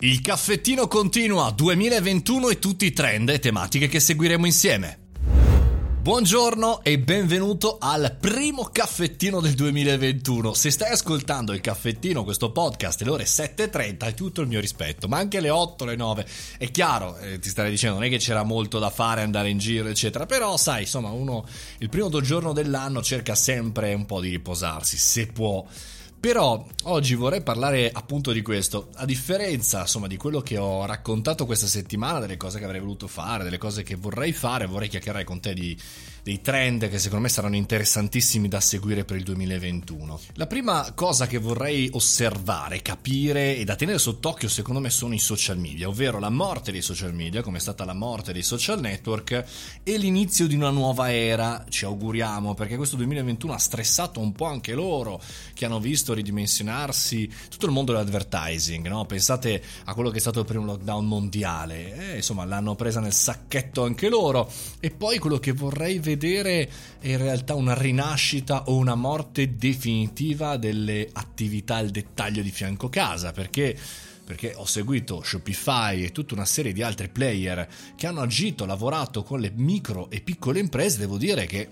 Il caffettino continua 2021 e tutti i trend e tematiche che seguiremo insieme. Buongiorno e benvenuto al primo caffettino del 2021. Se stai ascoltando il caffettino, questo podcast, alle ore 7.30, hai tutto il mio rispetto, ma anche le 8, le 9. È chiaro, eh, ti starei dicendo, non è che c'era molto da fare, andare in giro, eccetera, però sai, insomma, uno il primo giorno dell'anno cerca sempre un po' di riposarsi, se può. Però oggi vorrei parlare appunto di questo, a differenza insomma di quello che ho raccontato questa settimana, delle cose che avrei voluto fare, delle cose che vorrei fare, vorrei chiacchierare con te di, dei trend che secondo me saranno interessantissimi da seguire per il 2021. La prima cosa che vorrei osservare, capire e da tenere sott'occhio secondo me sono i social media, ovvero la morte dei social media, come è stata la morte dei social network e l'inizio di una nuova era, ci auguriamo, perché questo 2021 ha stressato un po' anche loro che hanno visto ridimensionarsi tutto il mondo dell'advertising, no? Pensate a quello che è stato il primo lockdown mondiale, eh, insomma l'hanno presa nel sacchetto anche loro. E poi quello che vorrei vedere è in realtà una rinascita o una morte definitiva delle attività al dettaglio di fianco casa, perché perché ho seguito Shopify e tutta una serie di altri player che hanno agito, lavorato con le micro e piccole imprese, devo dire che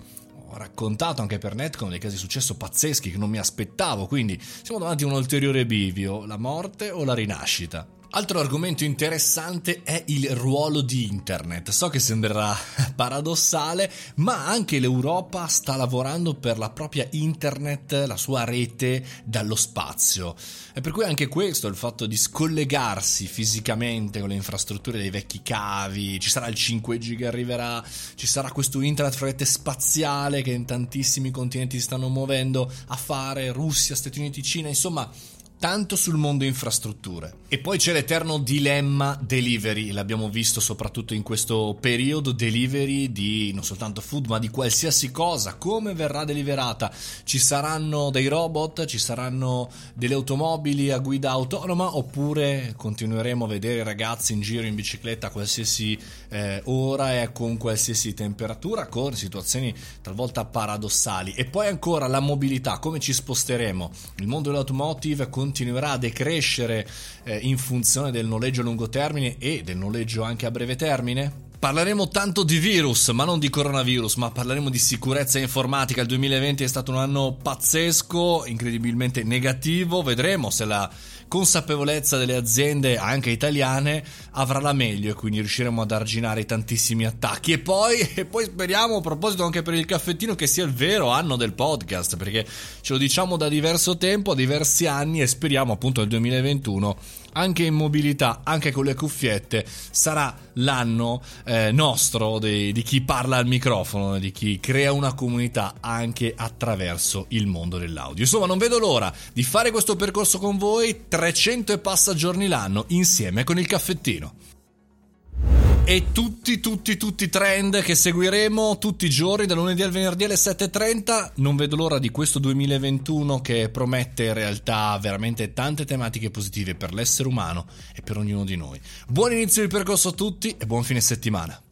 raccontato anche per Netcom dei casi di successo pazzeschi che non mi aspettavo, quindi siamo davanti a un ulteriore bivio, la morte o la rinascita. Altro argomento interessante è il ruolo di internet. So che sembrerà paradossale, ma anche l'Europa sta lavorando per la propria internet, la sua rete dallo spazio. E per cui anche questo, il fatto di scollegarsi fisicamente con le infrastrutture dei vecchi cavi, ci sarà il 5G che arriverà, ci sarà questo internet fra rete spaziale che in tantissimi continenti si stanno muovendo a fare, Russia, Stati Uniti, Cina, insomma tanto sul mondo infrastrutture. E poi c'è l'eterno dilemma delivery, l'abbiamo visto soprattutto in questo periodo, delivery di non soltanto food ma di qualsiasi cosa, come verrà deliverata. Ci saranno dei robot, ci saranno delle automobili a guida autonoma oppure continueremo a vedere ragazzi in giro in bicicletta a qualsiasi eh, ora e con qualsiasi temperatura, con situazioni talvolta paradossali. E poi ancora la mobilità, come ci sposteremo. Il mondo dell'automotive continua continuerà a decrescere eh, in funzione del noleggio a lungo termine e del noleggio anche a breve termine? Parleremo tanto di virus, ma non di coronavirus, ma parleremo di sicurezza informatica. Il 2020 è stato un anno pazzesco, incredibilmente negativo. Vedremo se la consapevolezza delle aziende, anche italiane, avrà la meglio e quindi riusciremo ad arginare tantissimi attacchi. E poi, e poi speriamo, a proposito anche per il caffettino, che sia il vero anno del podcast, perché ce lo diciamo da diverso tempo, diversi anni e speriamo appunto nel 2021 anche in mobilità, anche con le cuffiette, sarà l'anno eh, nostro di, di chi parla al microfono, di chi crea una comunità anche attraverso il mondo dell'audio. Insomma, non vedo l'ora di fare questo percorso con voi, 300 e passa giorni l'anno, insieme con il caffettino e tutti, tutti, tutti i trend che seguiremo tutti i giorni, da lunedì al venerdì alle 7.30. Non vedo l'ora di questo 2021 che promette in realtà veramente tante tematiche positive per l'essere umano e per ognuno di noi. Buon inizio di percorso a tutti e buon fine settimana.